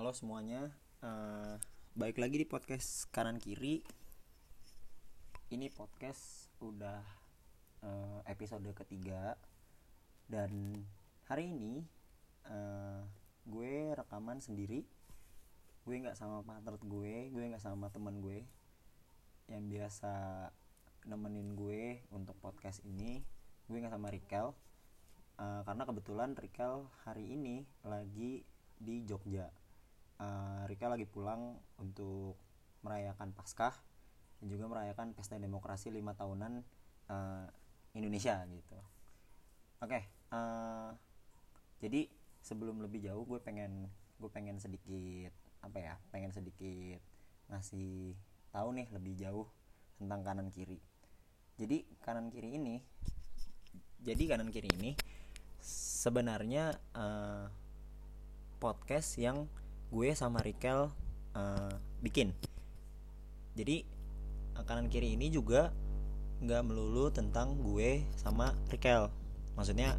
Halo semuanya, uh, balik lagi di podcast kanan kiri. Ini podcast udah uh, episode ketiga dan hari ini uh, gue rekaman sendiri. Gue nggak sama partner gue, gue nggak sama teman gue yang biasa nemenin gue untuk podcast ini. Gue nggak sama Rikel uh, karena kebetulan Rikel hari ini lagi di Jogja uh, Rika lagi pulang untuk merayakan Paskah dan juga merayakan pesta demokrasi lima tahunan uh, Indonesia gitu. Oke, okay, uh, jadi sebelum lebih jauh gue pengen gue pengen sedikit apa ya, pengen sedikit ngasih tahu nih lebih jauh tentang kanan kiri. Jadi kanan kiri ini, jadi kanan kiri ini sebenarnya uh, podcast yang gue sama Rikel uh, bikin. Jadi kanan kiri ini juga nggak melulu tentang gue sama Rikel. Maksudnya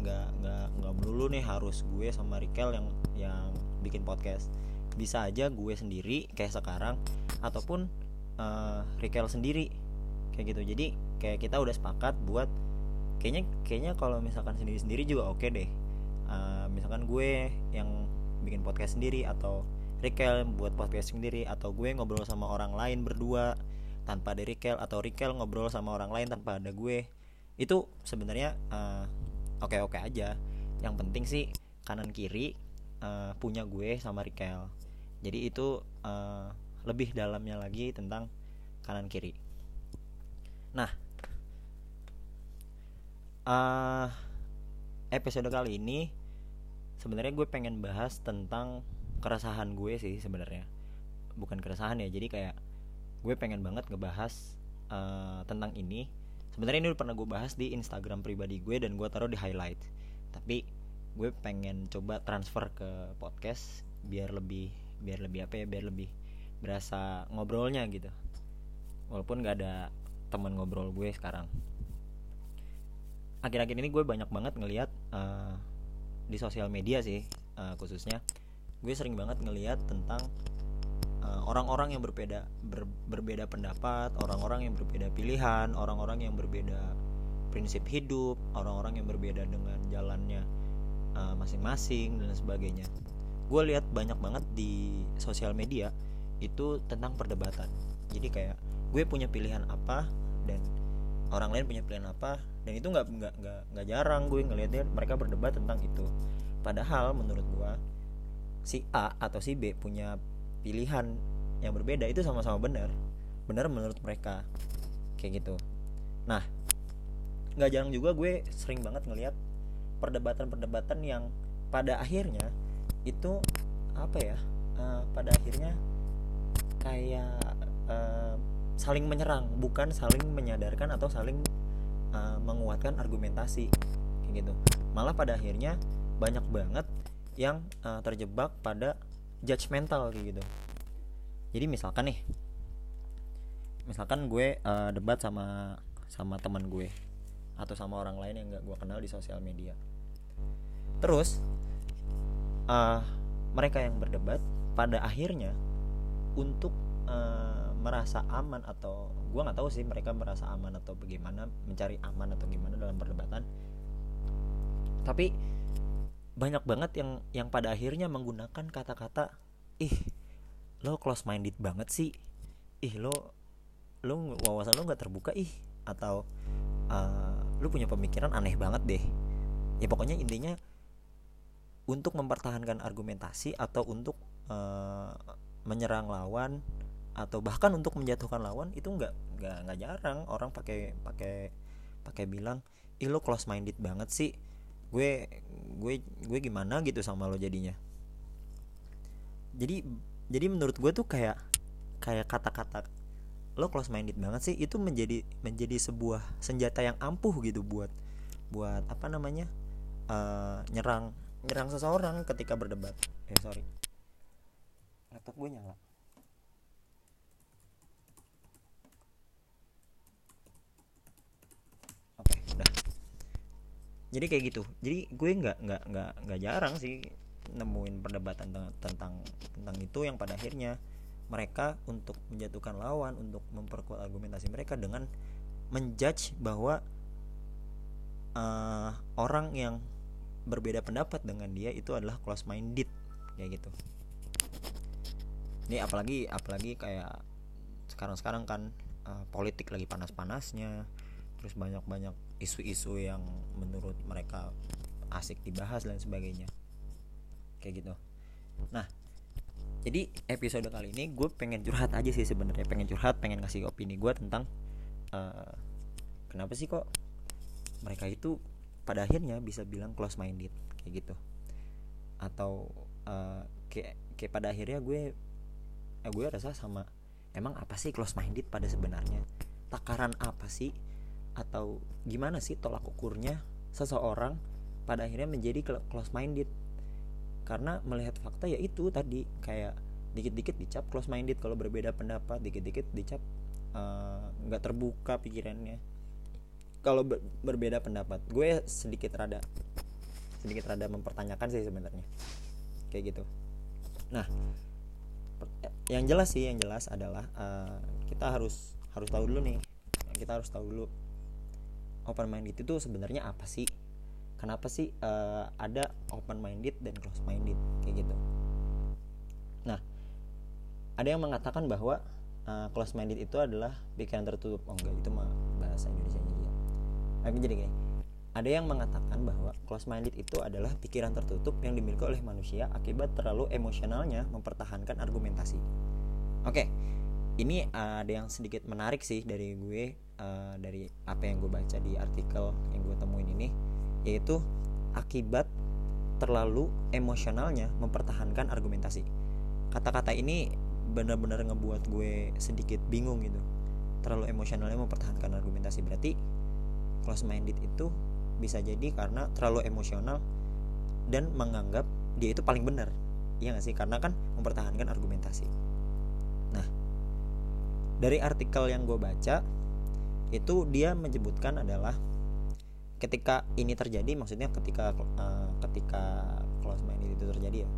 nggak nggak nggak melulu nih harus gue sama Rikel yang yang bikin podcast. Bisa aja gue sendiri kayak sekarang ataupun uh, Rikel sendiri. Kayak gitu. Jadi kayak kita udah sepakat buat kayaknya kayaknya kalau misalkan sendiri sendiri juga oke okay deh. Uh, misalkan gue yang bikin podcast sendiri atau Rikel buat podcast sendiri atau gue ngobrol sama orang lain berdua tanpa ada Rikel atau Rikel ngobrol sama orang lain tanpa ada gue. Itu sebenarnya uh, oke-oke aja. Yang penting sih kanan kiri uh, punya gue sama Rikel jadi itu uh, lebih dalamnya lagi tentang kanan kiri. Nah uh, episode kali ini sebenarnya gue pengen bahas tentang keresahan gue sih sebenarnya. Bukan keresahan ya jadi kayak gue pengen banget ngebahas uh, tentang ini. Sebenarnya ini udah pernah gue bahas di Instagram pribadi gue dan gue taruh di highlight. Tapi gue pengen coba transfer ke podcast biar lebih biar lebih apa ya biar lebih berasa ngobrolnya gitu. Walaupun gak ada teman ngobrol gue sekarang. Akhir-akhir ini gue banyak banget ngelihat uh, di sosial media sih uh, khususnya. Gue sering banget ngelihat tentang eh, orang-orang uh, yang berbeda ber, berbeda pendapat orang-orang yang berbeda pilihan orang-orang yang berbeda prinsip hidup orang-orang yang berbeda dengan jalannya uh, masing-masing dan sebagainya. Gue lihat banyak banget di sosial media itu tentang perdebatan. Jadi kayak gue punya pilihan apa dan orang lain punya pilihan apa dan itu nggak nggak nggak jarang gue ngelihatnya mereka berdebat tentang itu. Padahal menurut gue si A atau si B punya pilihan yang berbeda itu sama-sama benar. Benar menurut mereka. Kayak gitu. Nah nggak jarang juga gue sering banget ngelihat perdebatan-perdebatan yang pada akhirnya itu apa ya uh, pada akhirnya kayak uh, saling menyerang bukan saling menyadarkan atau saling uh, menguatkan argumentasi kayak gitu. Malah pada akhirnya banyak banget yang uh, terjebak pada judgmental kayak gitu. Jadi misalkan nih misalkan gue uh, debat sama sama teman gue atau sama orang lain yang gak gue kenal di sosial media. Terus uh, mereka yang berdebat pada akhirnya untuk uh, merasa aman atau gue nggak tahu sih mereka merasa aman atau bagaimana mencari aman atau gimana dalam perdebatan. Tapi banyak banget yang yang pada akhirnya menggunakan kata-kata ih lo close minded banget sih. Ih lo lo wawasan lo nggak terbuka ih. Atau uh, lo punya pemikiran aneh banget deh. Ya pokoknya intinya untuk mempertahankan argumentasi atau untuk uh, menyerang lawan atau bahkan untuk menjatuhkan lawan itu nggak nggak nggak jarang. Orang pakai pakai pakai bilang ih lo close minded banget sih. Gue gue gue gimana gitu sama lo jadinya. Jadi jadi menurut gue tuh kayak kayak kata-kata lo close minded banget sih itu menjadi menjadi sebuah senjata yang ampuh gitu buat buat apa namanya uh, nyerang nyerang seseorang ketika berdebat. Eh sorry. Laptop gue nyala jadi kayak gitu. Jadi gue nggak nggak nggak nggak jarang sih nemuin perdebatan tentang tentang itu yang pada akhirnya mereka untuk menjatuhkan lawan untuk memperkuat argumentasi mereka dengan menjudge bahwa uh, orang yang berbeda pendapat dengan dia itu adalah close minded kayak gitu. Ini apalagi apalagi kayak sekarang-sekarang kan uh, politik lagi panas-panasnya terus banyak-banyak isu-isu yang menurut mereka asik dibahas dan sebagainya. Kayak gitu. Nah jadi episode kali ini gue pengen curhat aja sih sebenarnya. Pengen curhat pengen ngasih opini gue tentang uh, kenapa sih kok mereka itu pada akhirnya bisa bilang close minded kayak gitu. Atau uh, kayak kayak pada akhirnya gue eh, gue rasa sama emang apa sih close minded pada sebenarnya? Takaran apa sih atau gimana sih tolak ukurnya seseorang pada akhirnya menjadi close minded karena melihat fakta ya itu tadi kayak dikit-dikit dicap close minded kalau berbeda pendapat dikit-dikit dicap eh, nggak uh, terbuka pikirannya. Kalau ber berbeda pendapat gue sedikit rada sedikit rada mempertanyakan sih sebenarnya. Kayak gitu. Nah yang jelas sih yang jelas adalah uh, kita harus harus tahu dulu nih. Kita harus tahu dulu open minded itu sebenarnya apa sih? Kenapa sih uh, ada open minded dan close minded kayak gitu. Nah ada yang mengatakan bahwa uh, close minded itu adalah pikiran tertutup. Oh enggak itu mah bahasa Indonesia dia. Aku jadi gini. Ada yang mengatakan bahwa close minded itu adalah pikiran tertutup yang dimiliki oleh manusia akibat terlalu emosionalnya mempertahankan argumentasi. Oke okay, ini ada yang sedikit menarik sih dari gue uh, dari apa yang gue baca di artikel yang gue temuin ini yaitu akibat terlalu emosionalnya mempertahankan argumentasi. Kata-kata ini benar-benar ngebuat gue sedikit bingung gitu. Terlalu emosionalnya mempertahankan argumentasi berarti close minded itu bisa jadi karena terlalu emosional dan menganggap dia itu paling benar. Iya gak sih? Karena kan mempertahankan argumentasi. Nah, dari artikel yang gue baca itu dia menyebutkan adalah ketika ini terjadi maksudnya ketika uh, ketika close minded itu terjadi ya.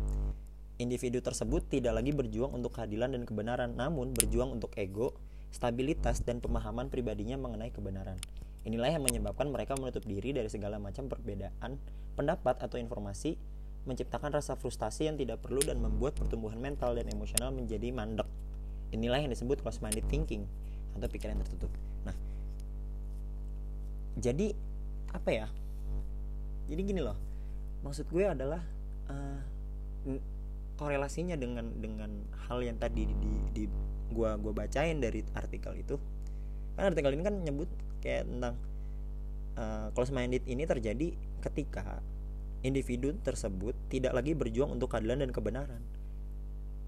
Individu tersebut tidak lagi berjuang untuk keadilan dan kebenaran namun berjuang untuk ego stabilitas dan pemahaman pribadinya mengenai kebenaran. Inilah yang menyebabkan mereka menutup diri dari segala macam perbedaan pendapat atau informasi menciptakan rasa frustasi yang tidak perlu dan membuat pertumbuhan mental dan emosional menjadi mandek. Inilah yang disebut close minded thinking atau pikiran tertutup. Nah jadi apa ya? Jadi gini loh maksud gue adalah uh, korelasinya dengan dengan hal yang tadi di, di, di gua gua bacain dari artikel itu. Kan artikel ini kan nyebut kayak tentang uh, close minded ini terjadi ketika individu tersebut tidak lagi berjuang untuk keadilan dan kebenaran.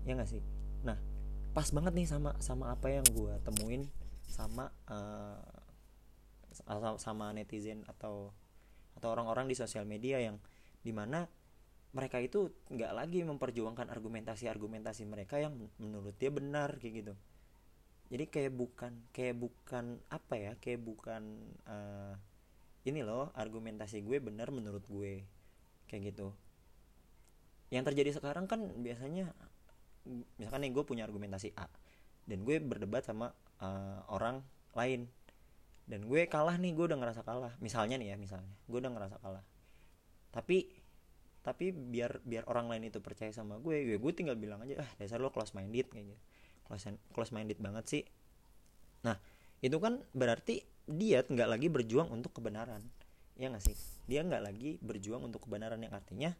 Ya gak sih? Nah pas banget nih sama sama apa yang gue temuin sama uh, sama netizen atau atau orang-orang di sosial media yang di mana mereka itu nggak lagi memperjuangkan argumentasi-argumentasi mereka yang menurut dia benar kayak gitu. Jadi kayak bukan kayak bukan apa ya kayak bukan uh, ini loh argumentasi gue benar menurut gue kayak gitu. Yang terjadi sekarang kan biasanya misalkan nih gue punya argumentasi A dan gue berdebat sama uh, orang lain dan gue kalah nih gue udah ngerasa kalah. Misalnya nih ya misalnya. Gue udah ngerasa kalah. Tapi tapi biar biar orang lain itu percaya sama gue gue gue tinggal bilang aja ah dasar lo close minded kayak gitu. Close close minded banget sih. Nah itu kan berarti dia nggak lagi berjuang untuk kebenaran. Ya nggak sih? Dia nggak lagi berjuang untuk kebenaran yang artinya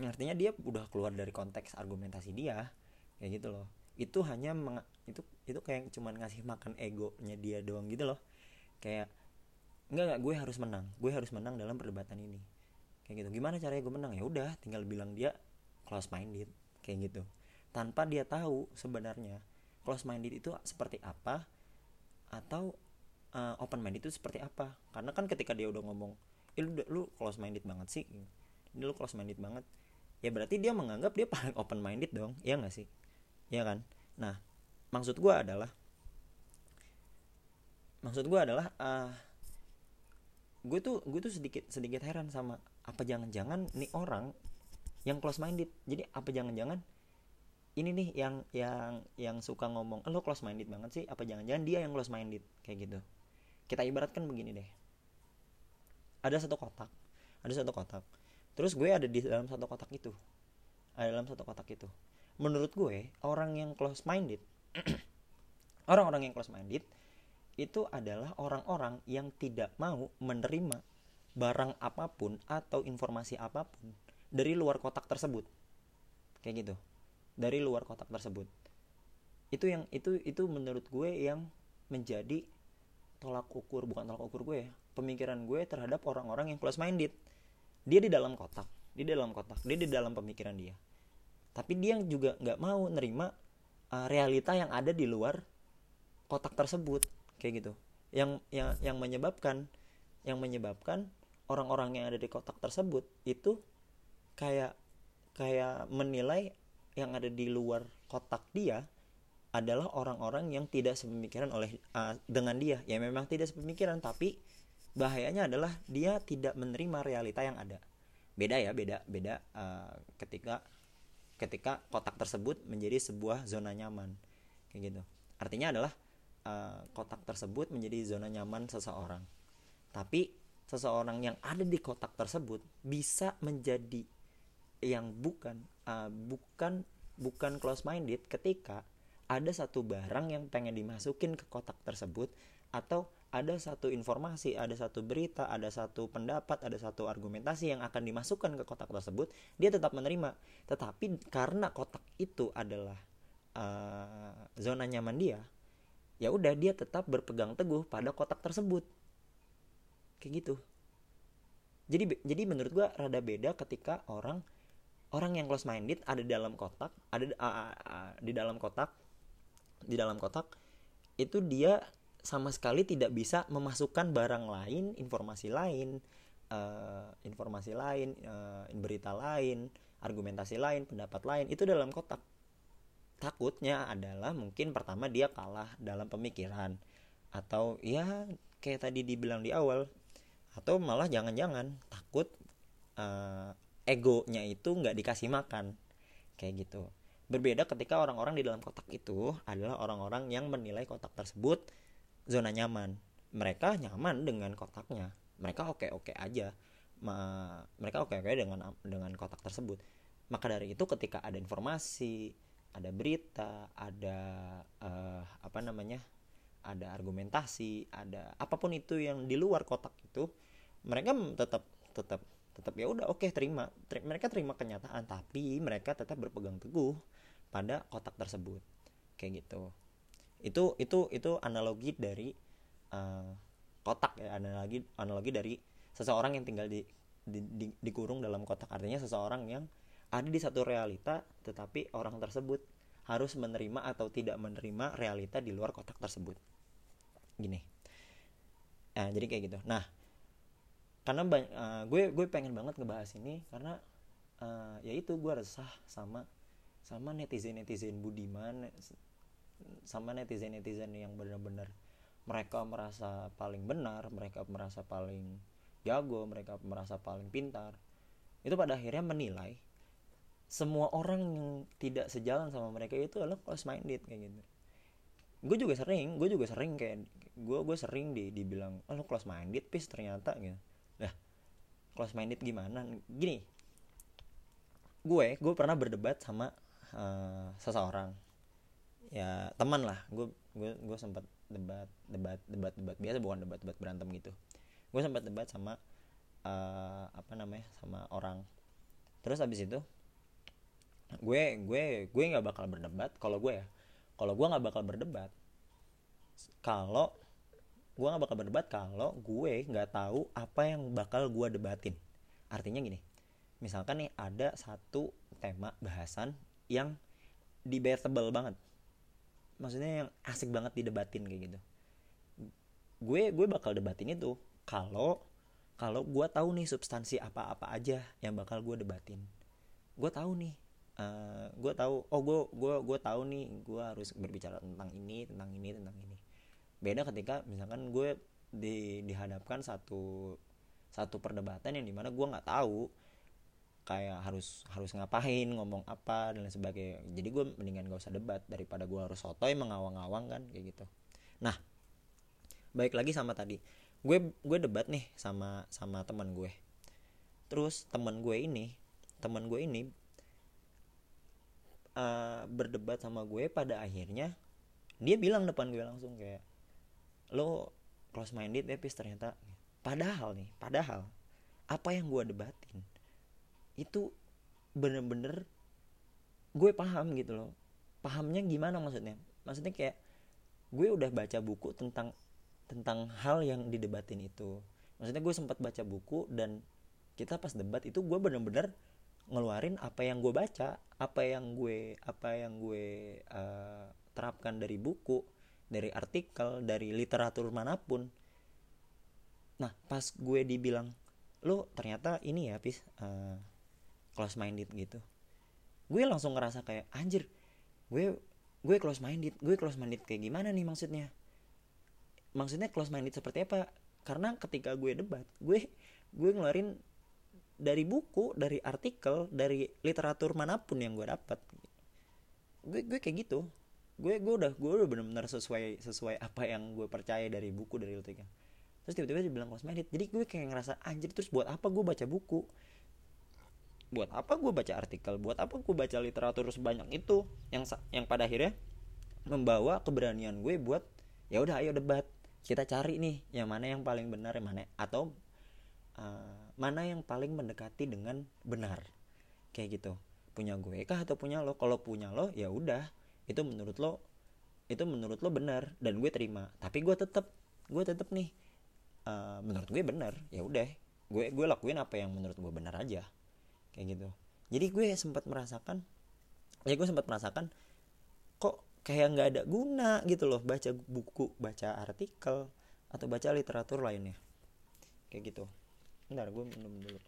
yang artinya dia udah keluar dari konteks argumentasi dia kayak gitu loh. Itu hanya itu itu kayak cuman ngasih makan egonya dia doang gitu loh kayak enggak enggak gue harus menang. Gue harus menang dalam perdebatan ini. Kayak gitu. Gimana caranya gue menang? Ya udah tinggal bilang dia close minded kayak gitu. Tanpa dia tahu sebenarnya close minded itu seperti apa atau uh, open minded itu seperti apa. Karena kan ketika dia udah ngomong eh, lu lu close minded banget sih. Ini lu close minded banget. Ya berarti dia menganggap dia paling open minded dong. Ya nggak sih? Ya kan? Nah maksud gue adalah maksud gue adalah uh, gue tuh gue tuh sedikit sedikit heran sama apa jangan-jangan nih orang yang close minded jadi apa jangan-jangan ini nih yang yang yang suka ngomong lo close minded banget sih apa jangan-jangan dia yang close minded kayak gitu. Kita ibaratkan begini deh. Ada satu kotak ada satu kotak. Terus gue ada di dalam satu kotak itu. Ada dalam satu kotak itu. Menurut gue orang yang close minded orang-orang yang close minded itu adalah orang-orang yang tidak mau menerima barang apa pun atau informasi apa pun dari luar kotak tersebut. Kayak gitu. Dari luar kotak tersebut. Itu yang itu itu menurut gue yang menjadi tolak ukur bukan tolak ukur gue ya pemikiran gue terhadap orang-orang yang close minded dia di dalam kotak di dalam kotak dia di dalam pemikiran dia. Tapi dia juga nggak mau nerima uh, realita yang ada di luar kotak tersebut kayak gitu. Yang yang yang menyebabkan yang menyebabkan orang-orang yang ada di kotak tersebut itu kayak kayak menilai yang ada di luar kotak dia adalah orang-orang yang tidak sepemikiran oleh uh, dengan dia. Ya memang tidak sepemikiran tapi bahayanya adalah dia tidak menerima realita yang ada. Beda ya beda beda uh, ketika ketika kotak tersebut menjadi sebuah zona nyaman. Kayak gitu. Artinya adalah uh, kotak tersebut menjadi zona nyaman seseorang tapi seseorang yang ada di kotak tersebut bisa menjadi yang bukan uh, bukan bukan close minded ketika ada satu barang yang pengen dimasukin ke kotak tersebut atau ada satu informasi, ada satu berita, ada satu pendapat, ada satu argumentasi yang akan dimasukkan ke kotak tersebut, dia tetap menerima. Tetapi karena kotak itu adalah uh, zona nyaman dia, ya udah dia tetap berpegang teguh pada kotak tersebut. Kayak gitu. Jadi jadi menurut gua rada beda ketika orang orang yang close minded ada di dalam kotak ada uh, uh, di dalam kotak di dalam kotak itu dia sama sekali tidak bisa memasukkan barang lain informasi lain uh, informasi lain uh, berita lain argumentasi lain pendapat lain itu dalam kotak takutnya adalah mungkin pertama dia kalah dalam pemikiran. Atau ya kayak tadi dibilang di awal atau malah jangan-jangan takut uh, egonya itu nggak dikasih makan. Kayak gitu. Berbeda ketika orang-orang di dalam kotak itu adalah orang-orang yang menilai kotak tersebut zona nyaman. Mereka nyaman dengan kotaknya. Mereka oke oke aja. Ma mereka oke oke dengan dengan kotak tersebut. Maka dari itu ketika ada informasi ada berita ada uh, apa namanya ada argumentasi ada apa pun itu yang di luar kotak itu mereka tetap tetap tetap ya udah oke okay, terima Ter mereka terima kenyataan tapi mereka tetap berpegang teguh pada kotak tersebut. Kayak gitu. Itu itu itu analogi dari uh, kotak ya analogi analogi dari seseorang yang tinggal di, di, di dikurung dalam kotak. Artinya seseorang yang ada di satu realita tetapi orang tersebut harus menerima atau tidak menerima realita di luar kotak tersebut. Gini. Nah jadi kayak gitu. Nah karena uh, gue gue pengen banget ngebahas ini karena uh, ya itu gue resah sama sama netizen netizen budiman sama netizen netizen yang benar-benar mereka merasa paling benar mereka merasa paling jago mereka merasa paling pintar. Itu pada akhirnya menilai semua orang yang tidak sejalan sama mereka itu adalah close minded kayak gitu. Gue juga sering gue juga sering kayak gue gue sering di dibilang oh, lo close minded pis ternyata gitu. Nah, close minded gimana? Gini, gue gue pernah berdebat sama uh, seseorang. Ya teman lah. Gue gue gue sempat debat debat debat debat. Biasa bukan debat debat berantem gitu. Gue sempat debat sama uh, apa namanya sama orang. Terus abis itu gue gue gue nggak bakal berdebat kalau gue ya. Kalau gue nggak bakal berdebat kalau gue gak bakal berdebat kalau gue nggak tahu apa yang bakal gue debatin. Artinya gini misalkan nih ada satu tema bahasan yang debatable banget. Maksudnya yang asik banget didebatin kayak gitu. Gue gue bakal debatin itu kalau kalau gue tahu nih substansi apa-apa aja yang bakal gue debatin. Gue tahu nih uh, gue tahu oh gue gue gue tahu nih gue harus berbicara tentang ini tentang ini tentang ini. Beda ketika misalkan gue di dihadapkan satu satu perdebatan yang di mana gue nggak tahu kayak harus harus ngapain ngomong apa dan lain sebagainya. Jadi gue mendingan gak usah debat daripada gue harus sotoy mengawang-awang kan kayak gitu. Nah baik lagi sama tadi. Gue gue debat nih sama sama teman gue terus teman gue ini teman gue ini uh, berdebat sama gue pada akhirnya dia bilang depan gue langsung kayak lo close minded ya pis ternyata. Padahal nih padahal apa yang gue debatin itu bener-bener gue paham gitu loh. Pahamnya gimana maksudnya? Maksudnya kayak gue udah baca buku tentang tentang hal yang didebatin itu. Maksudnya gue sempat baca buku dan kita pas debat itu gue bener-bener ngeluarin apa yang gue baca apa yang gue apa yang gue uh, terapkan dari buku dari artikel dari literatur mana pun. Nah pas gue dibilang lo ternyata ini ya pis uh, close minded gitu. Gue langsung ngerasa kayak anjir gue gue close minded gue close minded kayak gimana nih maksudnya? Maksudnya close minded seperti apa? Karena ketika gue debat gue gue ngeluarin dari buku dari artikel dari literatur mana pun yang gue dapat. Gue gue kayak gitu. Gue gue udah gue udah benar-benar sesuai sesuai apa yang gue percaya dari buku dari literatur terus tiba-tiba dia bilang close minded jadi gue kayak ngerasa anjir terus buat apa gue baca buku? Buat apa gue baca artikel? Buat apa gue baca literatur sebanyak itu yang yang pada akhirnya membawa keberanian gue buat ya udah ayo debat. Kita cari nih yang mana yang paling benar yang mana atau uh, mana yang paling mendekati dengan benar? Kayak gitu. Punya gue kah atau punya lo? Kalau punya lo ya udah. Itu menurut lo itu menurut lo benar dan gue terima. Tapi gue tetap gue tetap nih uh, menurut gue benar ya udah. Gue gue lakuin apa yang menurut gue benar aja. Kayak gitu. Jadi gue sempat merasakan ya gue sempat merasakan kok kayak nggak ada guna gitu loh baca buku baca artikel atau baca literatur lainnya. Kayak gitu bentar gue minum dulu.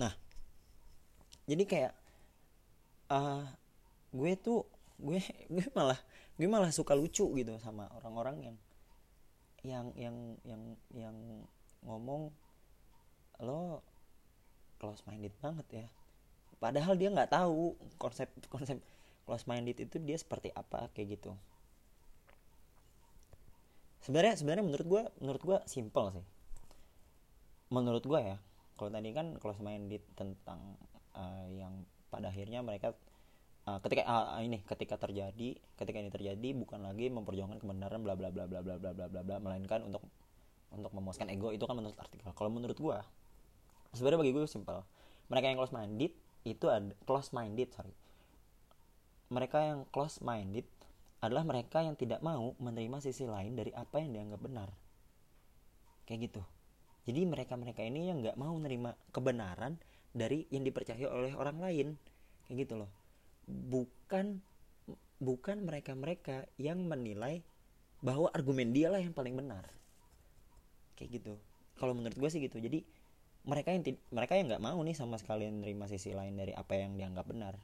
Nah jadi kayak uh, gue tuh gue gue malah gue malah suka lucu gitu sama orang-orang yang yang yang yang yang ngomong lo close minded banget ya. Padahal dia nggak tahu konsep konsep close minded itu dia seperti apa kayak gitu sebenarnya sebenarnya menurut gue menurut gue simple sih. Menurut gue ya kalau tadi kan close minded tentang uh, yang pada akhirnya mereka uh, ketika uh, ini ketika terjadi ketika ini terjadi bukan lagi memperjuangkan kebenaran bla bla bla bla bla bla bla bla bla melainkan untuk untuk memuaskan ego itu kan menurut artikel. Kalau menurut gue sebenarnya bagi gue simpel mereka yang close minded itu ada close minded sorry. Mereka yang close minded adalah mereka yang tidak mau menerima sisi lain dari apa yang dianggap benar. Kayak gitu. Jadi mereka mereka ini yang nggak mau menerima kebenaran dari yang dipercaya oleh orang lain. Kayak gitu loh. Bukan bukan mereka-mereka yang menilai bahwa argumen dia lah yang paling benar. Kayak gitu. Kalau menurut gue sih gitu. Jadi mereka yang mereka yang nggak mau nih sama sekali menerima sisi lain dari apa yang dianggap benar.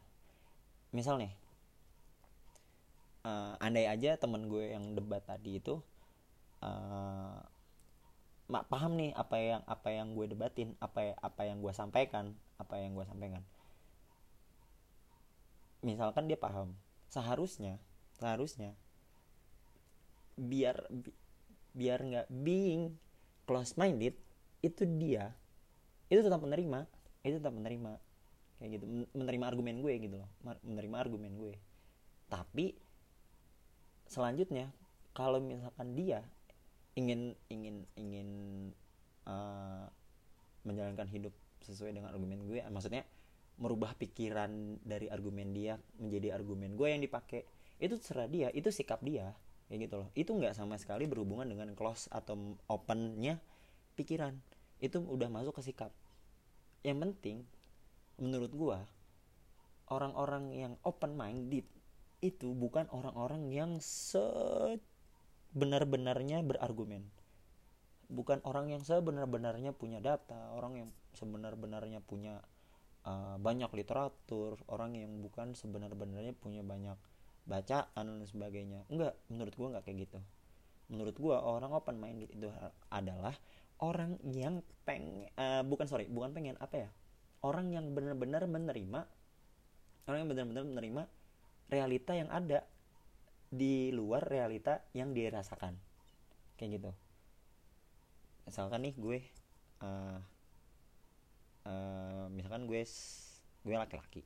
Misal nih uh, andai aja temen gue yang debat tadi itu uh, mak paham nih apa yang apa yang gue debatin apa apa yang gue sampaikan apa yang gue sampaikan. Misalkan dia paham seharusnya seharusnya biar bi, biar nggak being close minded itu dia. Itu tetap menerima itu tetap menerima. Kayak gitu menerima argumen gue gitu loh menerima argumen gue. Tapi selanjutnya kalau misalkan dia ingin ingin ingin uh, menjalankan hidup sesuai dengan argumen gue maksudnya merubah pikiran dari argumen dia menjadi argumen gue yang dipakai itu terserah dia itu sikap dia kayak gitu loh. Itu nggak sama sekali berhubungan dengan close atau opennya pikiran. Itu udah masuk ke sikap. Yang penting menurut gue orang-orang yang open minded itu bukan orang-orang yang sebenar-benarnya berargumen. Bukan orang yang sebenar-benarnya punya data orang yang sebenar-benarnya punya uh, banyak literatur orang yang bukan sebenar-benarnya punya banyak bacaan dan sebagainya. Enggak menurut gue enggak kayak gitu. Menurut gue orang open minded itu adalah orang yang peng uh, bukan sorry bukan pengen apa ya? Orang yang benar-benar menerima orang yang benar-benar menerima realita yang ada. Di luar realita yang dirasakan. Kayak gitu. Misalkan nih gue uh, uh, misalkan gue gue laki-laki.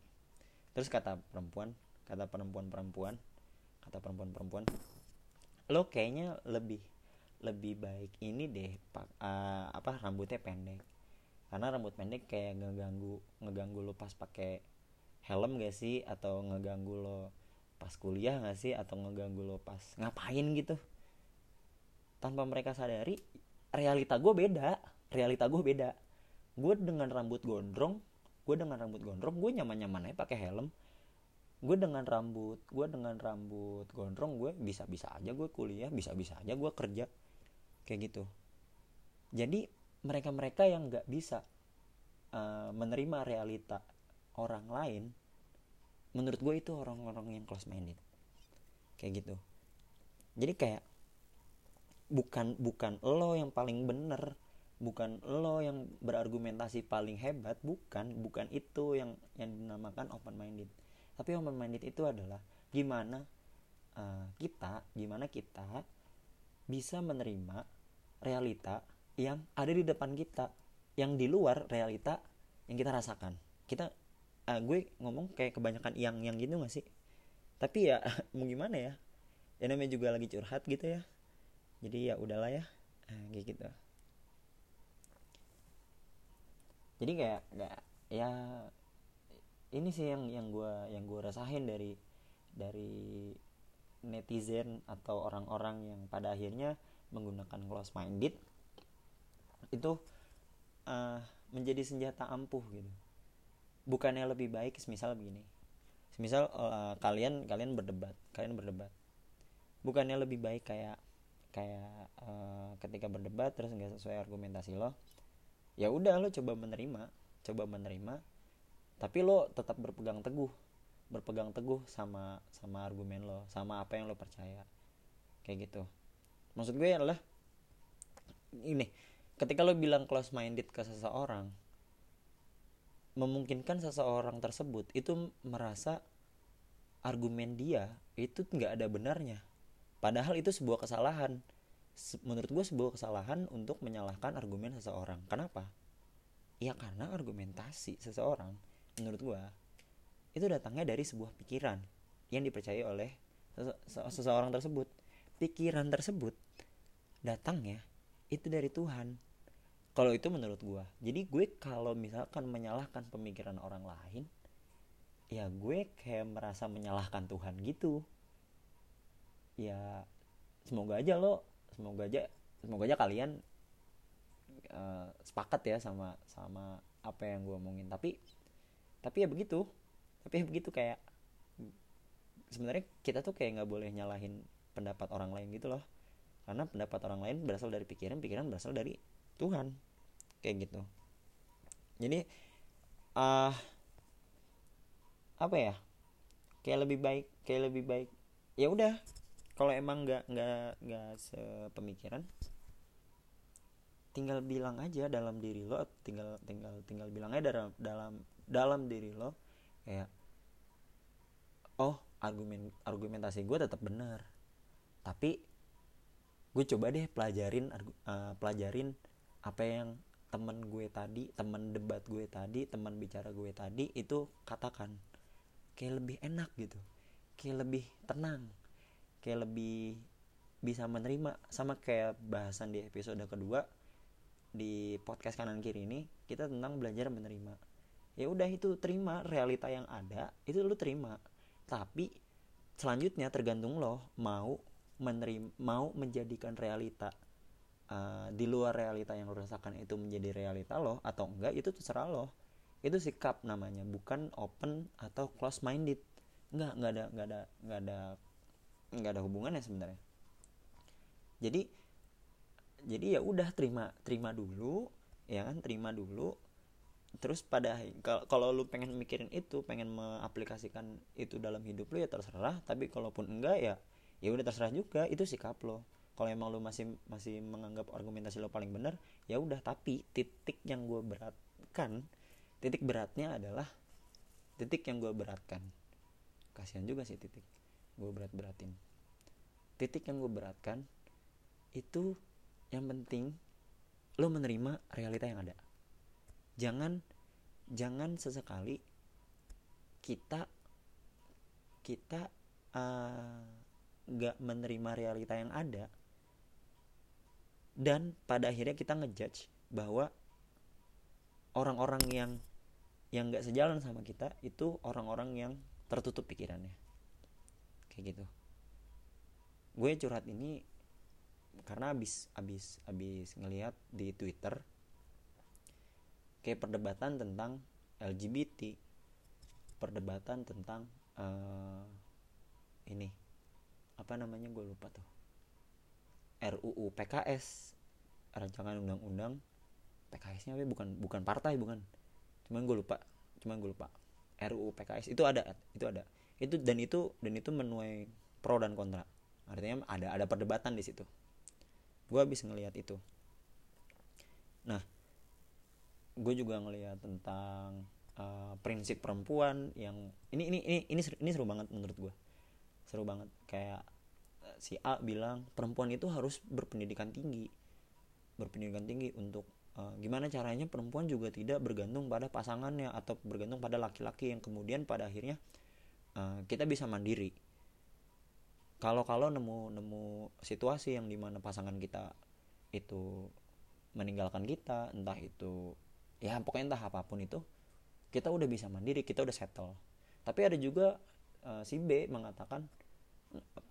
Terus kata perempuan kata perempuan-perempuan kata perempuan-perempuan lo kayaknya lebih lebih baik ini deh pak uh, apa rambutnya pendek. Karena rambut pendek kayak ngeganggu ngeganggu lo pas pakai helm gak sih? Atau ngeganggu lo pas kuliah gak sih? Atau ngeganggu lo pas ngapain gitu? Tanpa mereka sadari realita gue beda. Realita gue beda. Gue dengan rambut gondrong gue dengan rambut gondrong gue nyaman nyaman aja pakai helm. Gue dengan rambut gue dengan rambut gondrong gue bisa bisa aja gue kuliah bisa bisa aja gue kerja. Kayak gitu. Jadi mereka mereka yang nggak bisa uh, menerima realita orang lain menurut gue itu orang-orang yang close minded kayak gitu. Jadi kayak bukan bukan lo yang paling bener bukan lo yang berargumentasi paling hebat bukan bukan itu yang yang dinamakan open minded tapi open minded itu adalah gimana uh, kita gimana kita bisa menerima realita yang ada di depan kita yang di luar realita yang kita rasakan. Kita uh, gue ngomong kayak kebanyakan yang yang gitu gak sih? Tapi ya mau gimana ya? Ya namanya juga lagi curhat gitu ya. Jadi ya udahlah ya. Kayak gitu. Jadi kayak nggak ya ini sih yang yang gue yang gue rasain dari dari netizen atau orang-orang yang pada akhirnya menggunakan close minded itu uh, menjadi senjata ampuh gitu bukannya lebih baik misal begini. Misal uh, kalian kalian berdebat kalian berdebat. Bukannya lebih baik kayak kayak uh, ketika berdebat terus nggak sesuai argumentasi lo ya udah lo coba menerima coba menerima tapi lo tetap berpegang teguh berpegang teguh sama sama argumen lo sama apa yang lo percaya. Kayak gitu. Maksud gue adalah ini ketika lo bilang close minded ke seseorang memungkinkan seseorang tersebut itu merasa argumen dia itu nggak ada benarnya. Padahal itu sebuah kesalahan. Menurut gue sebuah kesalahan untuk menyalahkan argumen seseorang. Kenapa? Ya karena argumentasi seseorang menurut gue itu datangnya dari sebuah pikiran yang dipercaya oleh sese seseorang tersebut. Pikiran tersebut datangnya itu dari Tuhan kalau itu menurut gue jadi gue kalau misalkan menyalahkan pemikiran orang lain ya gue kayak merasa menyalahkan Tuhan gitu. Ya semoga aja lo semoga aja semoga aja kalian uh, sepakat ya sama sama apa yang gue omongin. Tapi tapi ya begitu. Tapi ya begitu kayak sebenarnya kita tuh kayak nggak boleh nyalahin pendapat orang lain gitu loh. Karena pendapat orang lain berasal dari pikiran pikiran berasal dari Tuhan. Kayak gitu. Jadi ah uh, apa ya? Kayak lebih baik kayak lebih baik. Ya udah kalau emang nggak nggak nggak sepemikiran tinggal bilang aja dalam diri lo tinggal tinggal tinggal bilang aja dalam dalam dalam diri lo kayak oh argumen argumentasi gue tetap benar. Tapi gue coba deh pelajarin uh, pelajarin apa yang temen gue tadi temen debat gue tadi teman bicara gue tadi itu katakan. Kayak lebih enak gitu. Kayak lebih tenang. Kayak lebih bisa menerima. Sama kayak bahasan di episode kedua di podcast kanan kiri ini kita tentang belajar menerima. Ya udah itu terima. Realita yang ada itu lu terima. Tapi selanjutnya tergantung lo mau menerima mau menjadikan realita uh, di luar realita yang lo rasakan itu menjadi realita lo atau enggak itu terserah lo. Itu sikap namanya bukan open atau close minded enggak enggak ada enggak ada enggak ada enggak ada hubungannya sebenarnya. Jadi jadi ya udah terima terima dulu ya kan terima dulu. Terus pada kalau lu pengen mikirin itu pengen mengaplikasikan itu dalam hidup lu ya terserah. Tapi kalaupun enggak ya ya udah terserah juga itu sikap lo kalau emang lu masih masih menganggap argumentasi lo paling benar ya udah. Tapi titik yang gue beratkan titik beratnya adalah titik yang gue beratkan. Kasihan juga sih titik gue berat beratin titik yang gue beratkan itu yang penting lo menerima realita yang ada. Jangan jangan sesekali kita kita nggak uh, menerima realita yang ada dan pada akhirnya kita ngejudge bahwa orang-orang yang yang nggak sejalan sama kita itu orang-orang yang tertutup pikirannya. Kayak gitu. Gue curhat ini karena abis abis abis ngelihat di Twitter kayak perdebatan tentang LGBT perdebatan tentang uh, ini apa namanya gue lupa tuh RUU PKS rancangan undang-undang PKS-nya tapi bukan bukan partai bukan. Cuman gue lupa cuman gue lupa. RUU PKS itu ada itu ada. Itu dan itu dan itu menuai pro dan kontra. Artinya ada ada perdebatan di situ. Gue habis ngelihat itu. Nah gue juga ngelihat tentang uh, prinsip perempuan yang ini ini ini ini seru, ini seru banget menurut gue seru banget. Kayak si A bilang perempuan itu harus berpendidikan tinggi. Berpendidikan tinggi untuk uh, gimana caranya perempuan juga tidak bergantung pada pasangannya atau bergantung pada laki-laki yang kemudian pada akhirnya uh, kita bisa mandiri. Kalau kalau nemu nemu situasi yang di mana pasangan kita itu meninggalkan kita entah itu ya pokoknya entah apa pun itu kita udah bisa mandiri kita udah settle. Tapi ada juga uh, si B mengatakan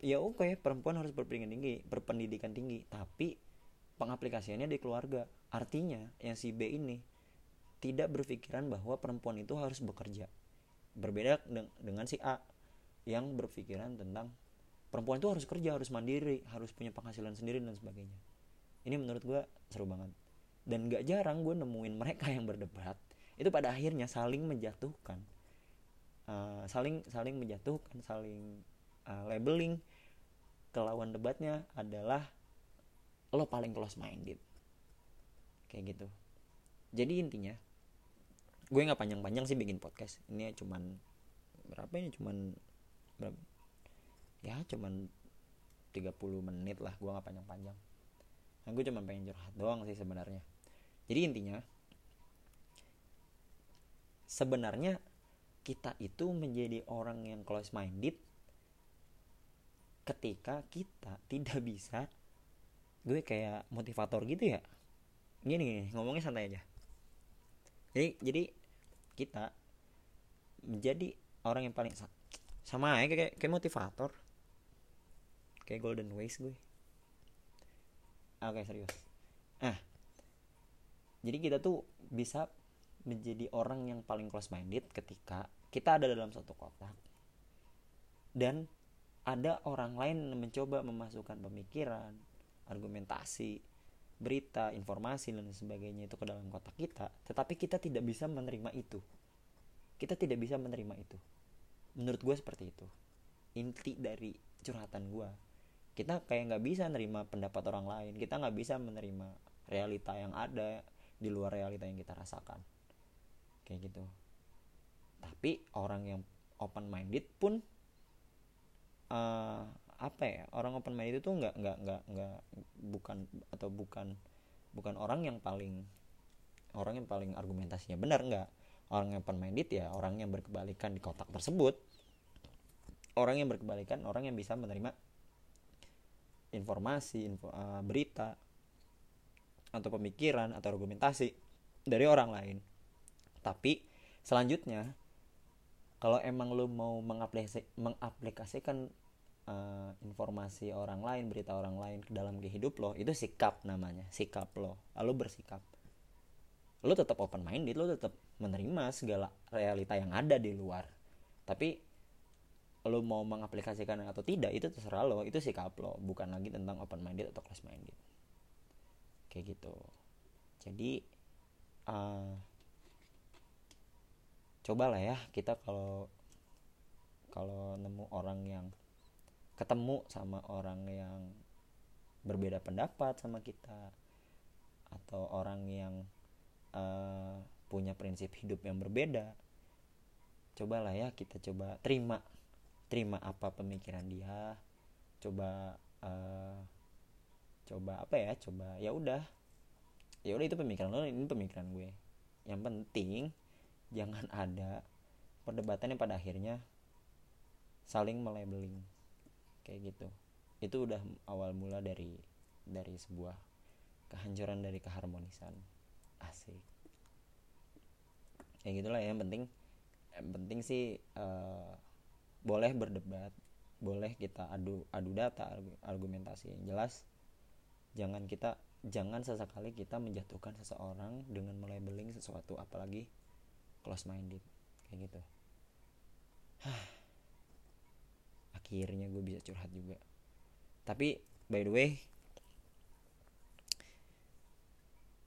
ya oke okay, perempuan harus berpendidikan tinggi berpendidikan tinggi tapi pengaplikasiannya di keluarga. Artinya yang si B ini tidak berpikiran bahwa perempuan itu harus bekerja. Berbeda dengan si A yang berpikiran tentang perempuan itu harus kerja harus mandiri harus punya penghasilan sendiri dan sebagainya. Ini menurut gue seru banget. Dan gak jarang gue nemuin mereka yang berdebat itu pada akhirnya saling menjatuhkan. Uh, saling saling menjatuhkan saling uh, labeling kelawan debatnya adalah lo paling close minded. Kayak gitu. Jadi intinya gue nggak panjang-panjang sih bikin podcast. Ini cuman berapa ini? Cuman ya cuman 30 menit lah. Gue nggak panjang-panjang. Nah, gue cuma pengen curhat doang sih sebenarnya. Jadi intinya sebenarnya kita itu menjadi orang yang close minded ketika kita tidak bisa gue kayak motivator gitu ya? Gini, gini ngomongnya santai aja. Jadi jadi kita menjadi orang yang paling sama aja kayak kayak motivator. Kayak golden ways gue. Oke serius. Ah jadi kita tuh bisa menjadi orang yang paling close minded ketika kita ada dalam satu kotak dan ada orang lain mencoba memasukkan pemikiran argumentasi berita informasi dan sebagainya itu ke dalam kotak kita tetapi kita tidak bisa menerima itu. Kita tidak bisa menerima itu. Menurut gue seperti itu. Inti dari curhatan gue kita kayak nggak bisa menerima pendapat orang lain. Kita nggak bisa menerima realita yang ada di luar realita yang kita rasakan. Kayak gitu. Tapi orang yang open minded pun uh, apa ya orang open minded itu nggak nggak nggak nggak bukan atau bukan bukan orang yang paling orang yang paling argumentasinya benar nggak. Orang yang open minded ya orang yang berkebalikan di kotak tersebut. Orang yang berkebalikan orang yang bisa menerima informasi info, uh, berita atau pemikiran atau argumentasi dari orang lain. Tapi selanjutnya kalau emang lo mau mengaplikasi, mengaplikasikan uh, informasi orang lain berita orang lain ke dalam kehidup lo itu sikap namanya sikap lo. Lalu bersikap. Lo tetap open minded lo tetap menerima segala realita yang ada di luar. Tapi lo mau mengaplikasikan atau tidak itu terserah lo itu sikap lo. Bukan lagi tentang open minded atau close minded kayak gitu. Jadi uh, cobalah ya kita kalau kalau nemu orang yang ketemu sama orang yang berbeda pendapat sama kita atau orang yang uh, punya prinsip hidup yang berbeda cobalah ya kita coba terima terima apa pemikiran dia coba uh, coba apa ya coba ya udah ya udah itu pemikiran lo ini pemikiran gue. Yang penting jangan ada perdebatan yang pada akhirnya saling melabeling. Kayak gitu. Itu udah awal mula dari dari sebuah kehancuran dari keharmonisan. Asik. Kayak gitulah ya yang penting yang penting sih uh, boleh berdebat boleh kita adu adu data argumentasi yang jelas. Jangan kita jangan sesekali kita menjatuhkan seseorang dengan melabeling sesuatu apalagi close minded kayak gitu akhirnya gue bisa curhat juga tapi by the way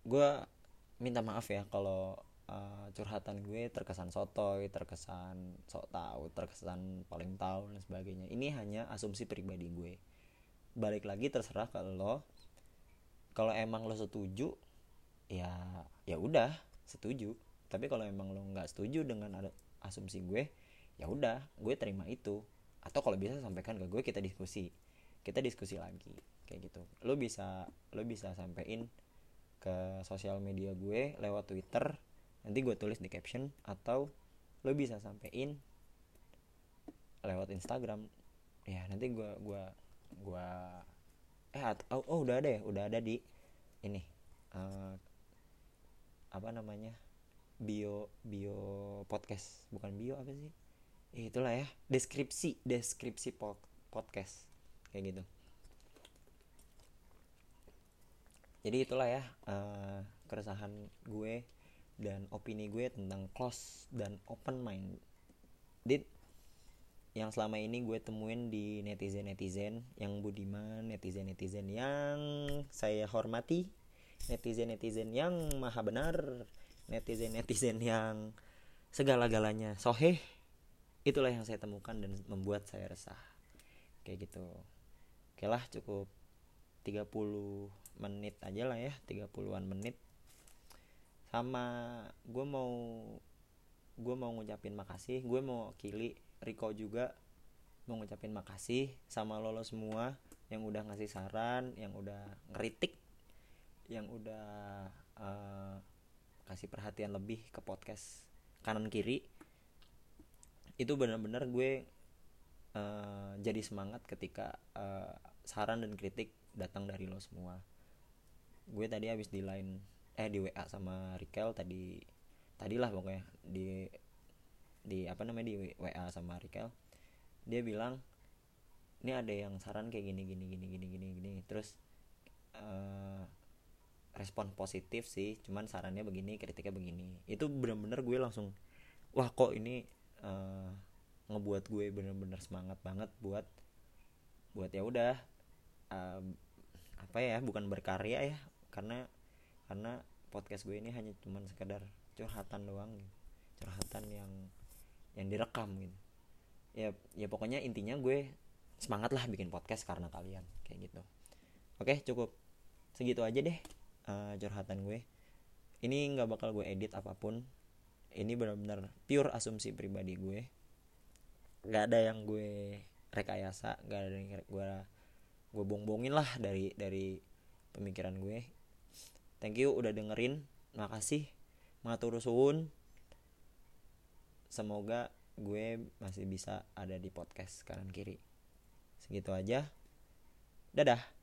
gue minta maaf ya kalau uh, curhatan gue terkesan sotoy, terkesan sok tahu, terkesan paling tahu dan sebagainya. Ini hanya asumsi pribadi gue. Balik lagi terserah ke lo. Kalau emang lo setuju, ya ya udah setuju. Tapi kalau emang lo nggak setuju dengan asumsi gue, ya udah gue terima itu. Atau kalau bisa sampaikan ke gue kita diskusi, kita diskusi lagi kayak gitu. Lo bisa lo bisa sampein ke sosial media gue lewat Twitter nanti gue tulis di caption atau lo bisa sampein lewat Instagram ya nanti gue gua gua eh oh, oh udah ada ya udah ada di ini uh, apa namanya bio bio podcast. Bukan bio apa sih? Eh, itulah ya. Deskripsi deskripsi podcast. Kayak gitu. Jadi itulah ya uh, keresahan gue dan opini gue tentang close dan open mind. Dit yang selama ini gue temuin di netizen netizen yang budiman netizen netizen yang saya hormati netizen netizen yang maha benar netizen netizen yang segala galanya soheh itulah yang saya temukan dan membuat saya resah. Kayak gitu. Oke lah cukup 30 menit aja lah ya 30-an menit. Sama gue mau gue mau ngucapin makasih. Gue mau kili Riko juga mau ngucapin makasih sama lo semua yang udah ngasih saran yang udah ngeritik yang udah uh, kasih perhatian lebih ke podcast kanan kiri itu benar-benar gue uh, jadi semangat ketika uh, saran dan kritik datang dari lo semua. Gue tadi habis di line eh di WA sama Rikel tadi tadilah pokoknya di di apa namanya di WA sama Rikel. Dia bilang ini ada yang saran kayak gini gini gini gini gini gini. Terus uh, respon positif sih cuman sarannya begini kritiknya begini. Itu bener-bener gue langsung wah kok ini uh, ngebuat gue bener-bener semangat banget buat buat ya udah uh, apa ya bukan berkarya ya karena karena podcast gue ini hanya cuman sekedar curhatan doang gitu. curhatan yang yang direkam gitu. Ya ya pokoknya intinya gue semangat lah bikin podcast karena kalian kayak gitu. Oke cukup. Segitu aja deh uh, curhatan gue ini nggak bakal gue edit apa pun. Ini benar-benar pure asumsi pribadi gue. Nggak ada yang gue rekayasa nggak ada yang gue gue bong-bongin lah dari dari pemikiran gue. Thank you udah dengerin. Makasih. Matur suwun. Semoga gue masih bisa ada di podcast kanan kiri. Segitu aja. Dadah